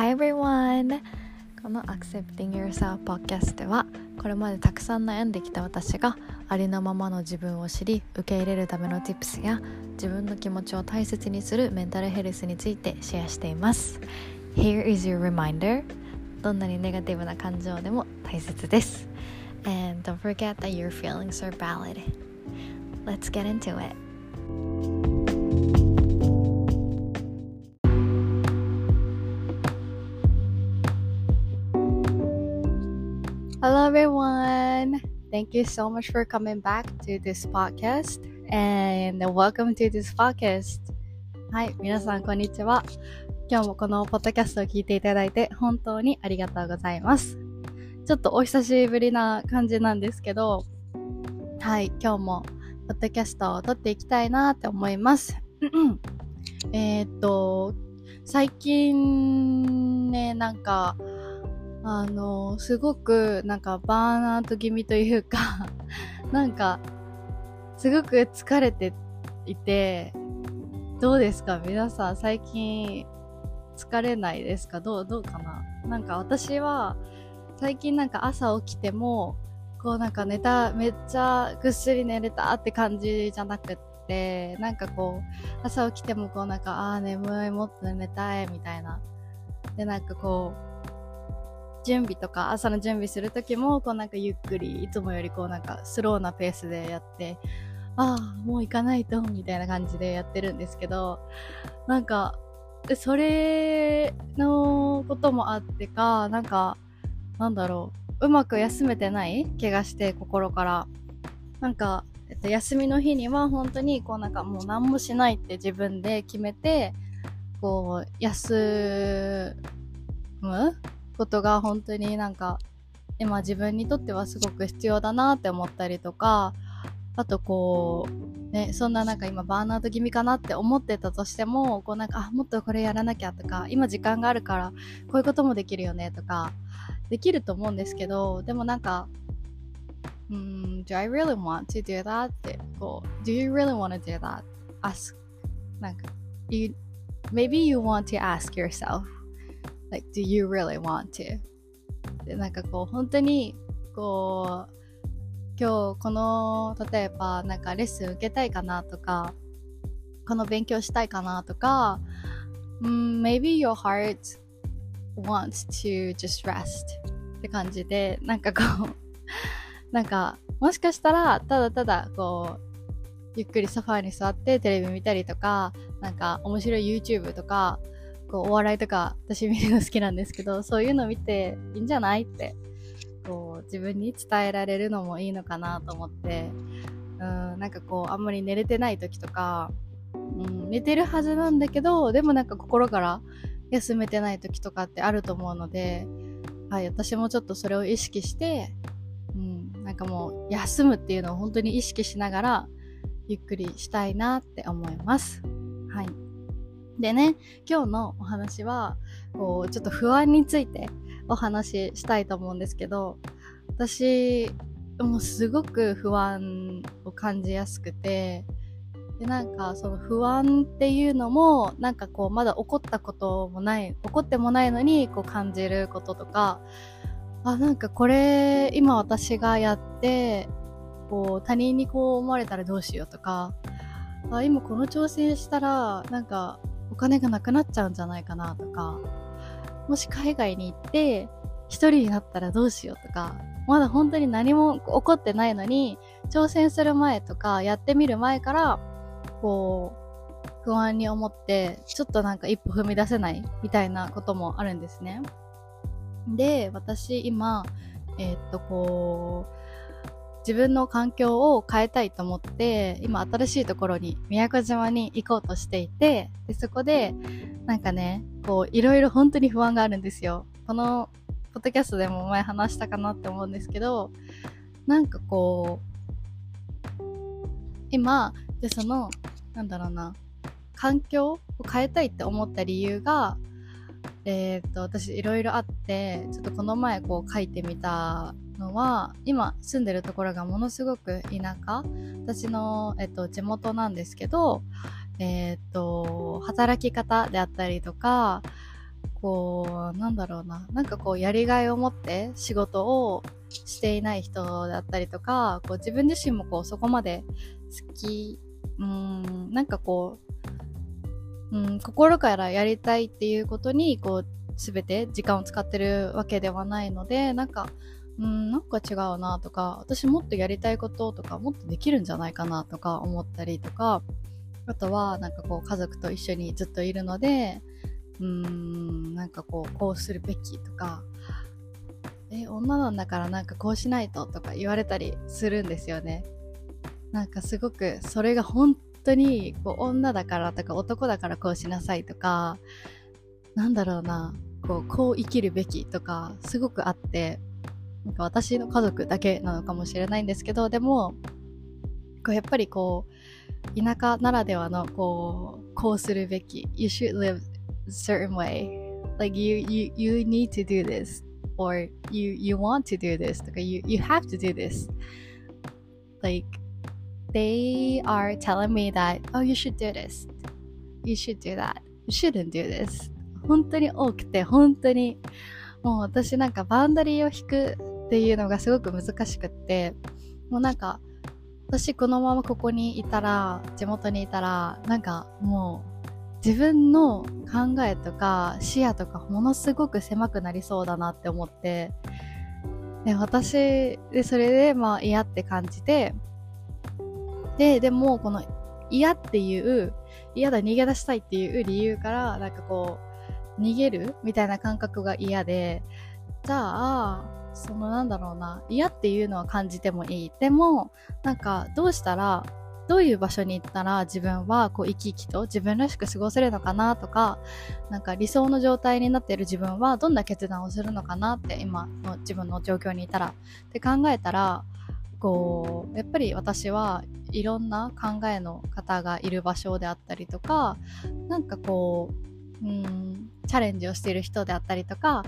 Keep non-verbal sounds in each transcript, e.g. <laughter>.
Hi everyone! この Accepting Yourself Podcast ではこれまでたくさん悩んできた私がありのままの自分を知り受け入れるための Tips や自分の気持ちを大切にするメンタルヘルスについてシェアしています Here is your reminder どんなにネガティブな感情でも大切です And don't forget that your feelings are valid Let's get into it Hello, everyone. Thank you so much for coming back to this podcast and welcome to this podcast. はい、皆さん、こんにちは。今日もこのポッドキャストを聞いていただいて本当にありがとうございます。ちょっとお久しぶりな感じなんですけど、はい、今日もポッドキャストを撮っていきたいなって思います。えっと、最近ね、なんか、あの、すごくなんかバーンアウト気味というか <laughs> なんか、すごく疲れていて、どうですか？皆さん最近疲れないですか？どう、どうかな？なんか私は最近なんか朝起きても、こうなんか寝た、めっちゃぐっすり寝れたって感じじゃなくって、なんかこう、朝起きてもこうなんか、ああ、眠い、もっと寝たい、みたいな。で、なんかこう、準備とか朝の準備する時もこうなんかゆっくりいつもよりこうなんかスローなペースでやってああもう行かないとみたいな感じでやってるんですけどなんかそれのこともあってかなんかなんだろううまく休めてない怪我して心から。なんか、えっと、休みの日には本当にこうなんかもう何もしないって自分で決めてこう休むことが本当になんか今自分にとってはすごく必要だなって思ったりとかあとこうねそんななんか今バーンアウト気味かなって思ってたとしてもこうなんかあもっとこれやらなきゃとか今時間があるからこういうこともできるよねとかできると思うんですけどでもなんかうん Do I really want to do that? ってこう Do you really want to do that? ask なんか you, maybe you want to ask yourself like, do you really want to? で、なんかこう、本当に、こう、今日この、例えば、なんかレッスン受けたいかなとか、この勉強したいかなとか、mm, maybe your heart wants to just rest って感じで、なんかこう、<laughs> なんか、もしかしたら、ただただ、こう、ゆっくりソファーに座ってテレビ見たりとか、なんか面白い YouTube とか、こうお笑いとか私見るの好きなんですけど <laughs> そういうの見ていいんじゃないってこう自分に伝えられるのもいいのかなと思ってうんなんかこうあんまり寝れてない時とか、うん、寝てるはずなんだけどでもなんか心から休めてない時とかってあると思うので、はい、私もちょっとそれを意識して、うん、なんかもう休むっていうのを本当に意識しながらゆっくりしたいなって思います。はい。でね、今日のお話は、こう、ちょっと不安についてお話ししたいと思うんですけど、私、もうすごく不安を感じやすくて、で、なんかその不安っていうのも、なんかこう、まだ起こったこともない、起こってもないのに、こう感じることとか、あ、なんかこれ、今私がやって、こう、他人にこう思われたらどうしようとか、あ、今この挑戦したら、なんか、お金がなくなっちゃうんじゃないかなとか、もし海外に行って一人になったらどうしようとか、まだ本当に何も起こってないのに、挑戦する前とか、やってみる前から、こう、不安に思って、ちょっとなんか一歩踏み出せないみたいなこともあるんですね。で、私今、えー、っと、こう、自分の環境を変えたいと思って、今新しいところに、宮古島に行こうとしていて、で、そこで、なんかね、こう、いろいろ本当に不安があるんですよ。この、ポッドキャストでも前話したかなって思うんですけど、なんかこう、今、で、その、なんだろうな、環境を変えたいって思った理由が、えっ、と、私いろいろあって、ちょっとこの前こう書いてみたのは今住んでるところがものすごく田舎。私の、えっと、地元なんですけど、えっと働き方であったりとかこう、なんだろうな、なんかこう、やりがいを持って仕事をしていない人だったりとか、こう自分自身もこう、そこまで好き、うん、なんかこう、うん、心からやりたいっていうことに、こう、すべて時間を使ってるわけではないので、なんか、うん、なんか違うなとか、私もっとやりたいこととか、もっとできるんじゃないかなとか思ったりとか、あとは、なんかこう、家族と一緒にずっといるので、うーん、なんかこう、こうするべきとか、え、女なんだからなんかこうしないととか言われたりするんですよね。なんかすごくそれが本当にこう女だからとか男だからこうしなさいとか、なんだろうな、こう、こう生きるべきとかすごくあって、なんか私の家族だけなのかもしれないんですけど、でも、こうやっぱりこう、田舎ならではのこう、こうするべき。You should live a certain way. Like you, you, you need to do this. Or you, you want to do this. とか you, you have to do this. Like, they are telling me that, oh, you should do this. You should do that. You shouldn't do this. 本当に多くて、本当に、もう私なんかバウンダリーを引くっていうのがすごく難しくって、もうなんか、私このままここにいたら、地元にいたら、なんかもう自分の考えとか視野とかものすごく狭くなりそうだなって思って、で私でそれでまあ嫌って感じて、で、でもこの嫌っていう、嫌だ逃げ出したいっていう理由から、なんかこう、逃げるみたいな感覚が嫌で、じゃあ、そのなんだろうな、嫌っていうのは感じてもいい。でも、なんかどうしたら、どういう場所に行ったら自分はこう生き生きと自分らしく過ごせるのかなとか、なんか理想の状態になっている自分はどんな決断をするのかなって今の自分の状況にいたらって考えたら、こう、やっぱり私はいろんな考えの方がいる場所であったりとか、なんかこう、うん、チャレンジをしている人であったりとか、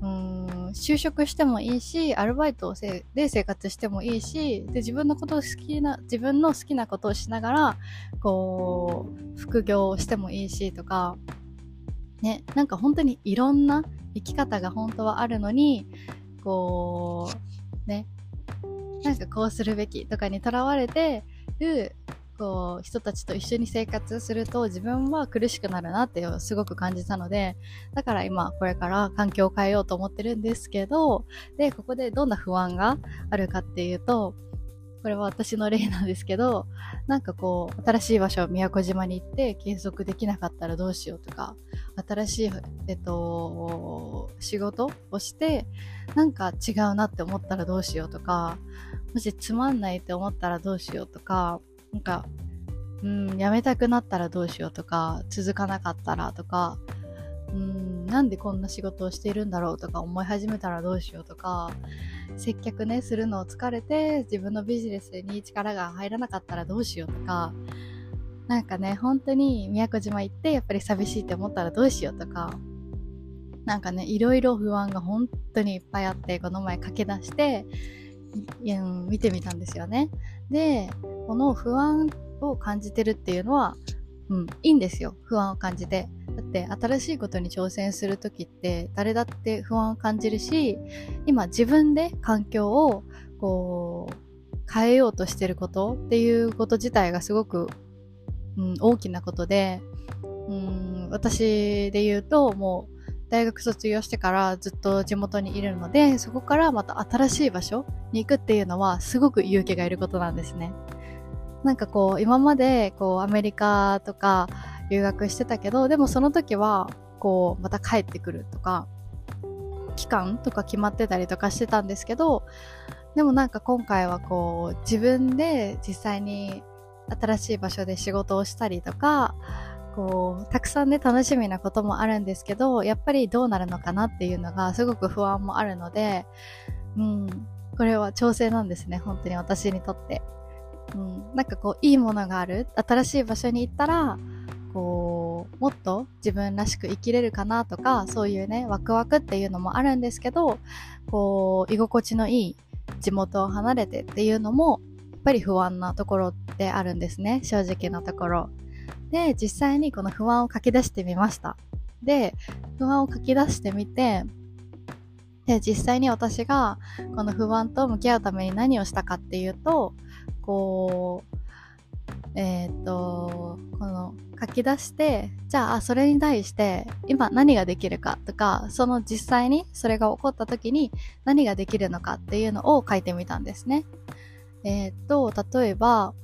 うん就職してもいいし、アルバイトで生活してもいいし、で、自分のことを好きな、自分の好きなことをしながら、こう、副業をしてもいいしとか、ね、なんか本当にいろんな生き方が本当はあるのに、こう、ね、なんかこうするべきとかにとらわれてるこう人たちと一緒に生活すると自分は苦しくなるなってすごく感じたのでだから今これから環境を変えようと思ってるんですけどでここでどんな不安があるかっていうとこれは私の例なんですけどなんかこう新しい場所宮古島に行って継続できなかったらどうしようとか新しい、えっと、仕事をしてなんか違うなって思ったらどうしようとかもしつまんないって思ったらどうしようとかなんか、うん、やめたくなったらどうしようとか、続かなかったらとか、うん、なんでこんな仕事をしているんだろうとか思い始めたらどうしようとか、接客ね、するのを疲れて自分のビジネスに力が入らなかったらどうしようとか、なんかね、本当に宮古島行ってやっぱり寂しいって思ったらどうしようとか、なんかね、いろいろ不安が本当にいっぱいあって、この前駆け出して、見てみたんですよね。で、この不安を感じてるっていうのは、うん、いいんですよ。不安を感じて。だって新しいことに挑戦するときって誰だって不安を感じるし、今自分で環境をこう変えようとしてることっていうこと自体がすごく、うん、大きなことで、うん、私で言うともう大学卒業してからずっと地元にいるので、そこからまた新しい場所に行くっていうのはすごく勇気がいることなんですね。なんかこう、今までこう、アメリカとか留学してたけど、でもその時は、こう、また帰ってくるとか、期間とか決まってたりとかしてたんですけど、でもなんか今回はこう、自分で実際に新しい場所で仕事をしたりとか、こう、たくさんね、楽しみなこともあるんですけど、やっぱりどうなるのかなっていうのがすごく不安もあるので、うん、これは調整なんですね、本当に私にとって。うん、なんかこう、いいものがある、新しい場所に行ったら、こう、もっと自分らしく生きれるかなとか、そういうね、ワクワクっていうのもあるんですけど、こう、居心地のいい地元を離れてっていうのも、やっぱり不安なところってあるんですね、正直なところ。で、実際にこの不安を書き出してみました。で、不安を書き出してみて、で、実際に私がこの不安と向き合うために何をしたかっていうと、こう、えっ、ー、と、この書き出して、じゃあそれに対して今何ができるかとか、その実際にそれが起こった時に何ができるのかっていうのを書いてみたんですね。えっ、ー、と、例えば、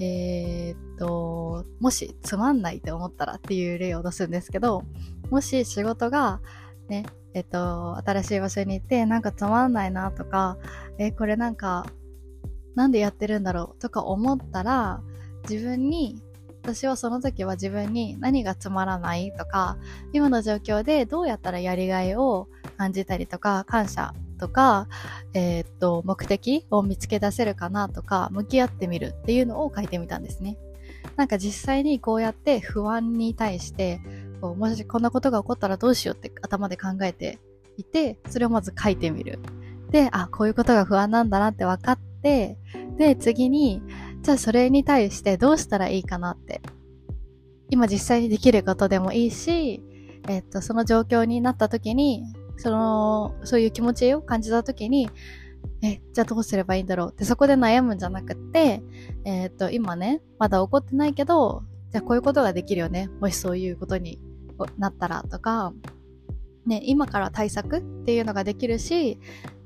えっ、と、もしつまんないって思ったらっていう例を出すんですけど、もし仕事がね、えっと、新しい場所に行って、なんかつまんないなとか、え、これなんか、なんでやってるんだろうとか思ったら、自分に、私はその時は自分に何がつまらないとか、今の状況でどうやったらやりがいを感じたりとか、感謝とか、えー、っと、目的を見つけ出せるかなとか、向き合ってみるっていうのを書いてみたんですね。なんか実際にこうやって不安に対してこうもしこんなことが起こったらどうしようって頭で考えていて、それをまず書いてみる。で、あ、こういうことが不安なんだなって分かって、で、次に、じゃあそれに対してどうしたらいいかなって。今実際にできることでもいいし、えっと、その状況になった時に、その、そういう気持ちを感じた時に、え、じゃあどうすればいいんだろう？ってそこで悩むんじゃなくって、えっと、今ね、まだ起こってないけど、じゃあこういうことができるよね。もしそういうことになったらとか、ね、今から対策っていうのができるし、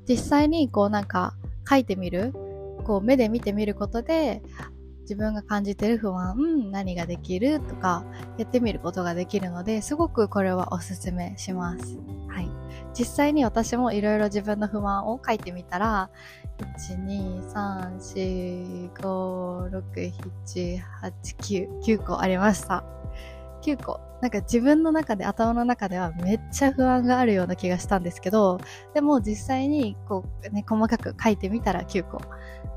実際にこうなんか書いてみる、こう目で見てみることで、自分が感じてる不安、何ができるとか、やってみることができるので、すごくこれはおすすめします。はい。実際に私もいろいろ自分の不安を書いてみたら、1、2、3、4、5、6、7、8、9、9個ありました。9個。なんか自分の中で、頭の中ではめっちゃ不安があるような気がしたんですけど、でも実際にこうね、細かく書いてみたら9個。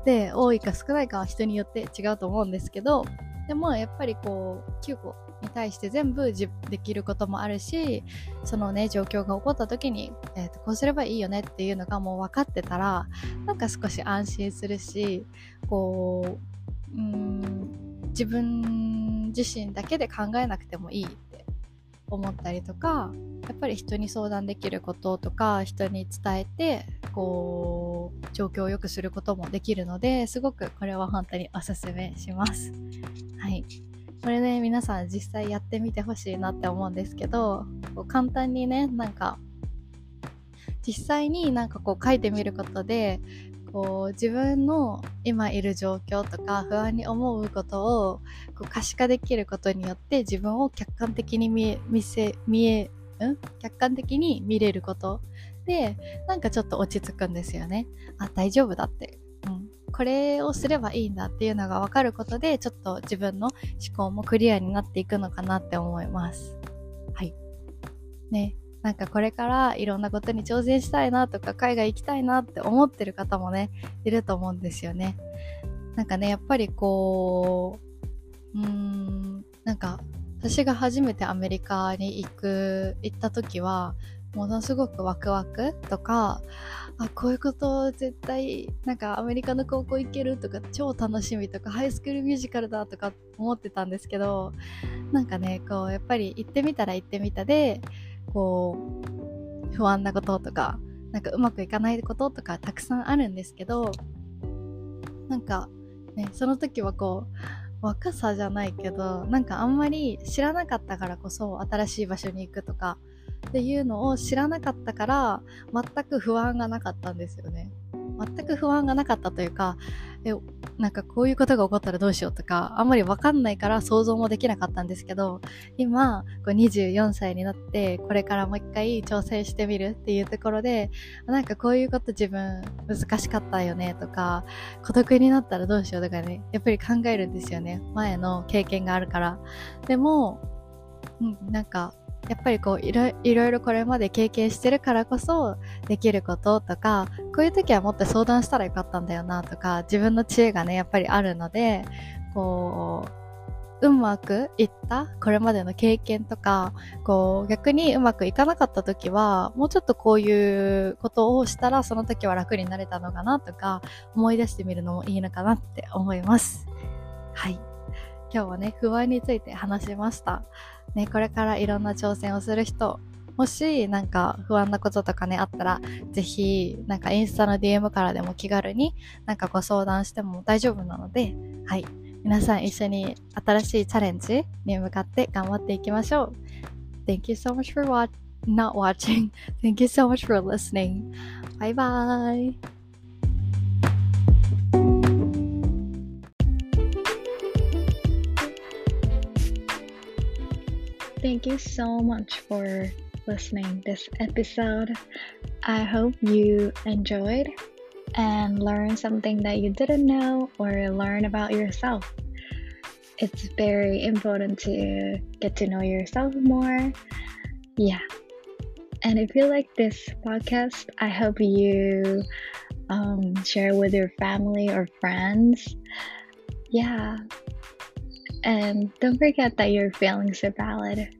で、多いか少ないかは人によって違うと思うんですけど、でもやっぱりこう、9個に対して全部できることもあるし、そのね、状況が起こった時に、えーと、こうすればいいよねっていうのがもう分かってたら、なんか少し安心するし、こう、うん、自分自身だけで考えなくてもいいって思ったりとかやっぱり人に相談できることとか人に伝えてこう状況を良くすることもできるのですごくこれは本当におすすめします。はいこれね皆さん実際やってみてほしいなって思うんですけどこう簡単にねなんか実際になんかこう書いてみることでこう自分の今いる状況とか不安に思うことをこう可視化できることによって自分を客観的に見え見せ見えん？客観的に見れることでなんかちょっと落ち着くんですよね。あ大丈夫だって、これをすればいいんだっていうのが分かることでちょっと自分の思考もクリアになっていくのかなって思います。はい。ね。なんかこれからいろんなことに挑戦したいなとか海外行きたいなって思ってる方もね、いると思うんですよね。なんかね、やっぱりこう、うーん、なんか私が初めてアメリカに行く、行った時は、ものすごくワクワクとか、あ、こういうこと絶対、なんかアメリカの高校行けるとか超楽しみとか、ハイスクールミュージカルだとか思ってたんですけど、なんかね、こう、やっぱり行ってみたら行ってみたで、こう、不安なこととか、なんかうまくいかないこととかたくさんあるんですけど、なんか、ね、その時はこう、若さじゃないけど、なんかあんまり知らなかったからこそ新しい場所に行くとかっていうのを知らなかったから全く不安がなかったんですよね。全く不安がなかったというか、え、なんかこういうことが起こったらどうしようとか、あんまりわかんないから想像もできなかったんですけど、今、こう24歳になって、これからもう一回挑戦してみるっていうところで、なんかこういうこと自分難しかったよねとか、孤独になったらどうしようとかね、やっぱり考えるんですよね。前の経験があるから。でも、うん、なんか、やっぱりこういろいろこれまで経験してるからこそできることとかこういう時はもっと相談したらよかったんだよなとか自分の知恵がねやっぱりあるのでこううまくいったこれまでの経験とかこう逆にうまくいかなかった時はもうちょっとこういうことをしたらその時は楽になれたのかなとか思い出してみるのもいいのかなって思います。はい。今日はね、不安について話しました。ね、これからいろんな挑戦をする人、もしなんか不安なこととかね、あったら、ぜひ、なんかインスタの DM からでも気軽になんかご相談しても大丈夫なので、はい。皆さん一緒に新しいチャレンジに向かって頑張っていきましょう。Thank you so much for watching. not watching. <laughs> Thank you so much for listening. Bye bye. Thank you so much for listening this episode. I hope you enjoyed and learned something that you didn't know or learn about yourself. It's very important to get to know yourself more. Yeah. And if you like this podcast, I hope you um, share with your family or friends. Yeah. And don't forget that your feelings are valid.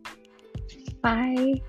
Bye.